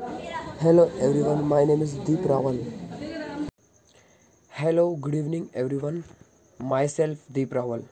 Hello everyone, my name is Deep Rawal. Hello, good evening everyone. Myself Deep Rawal.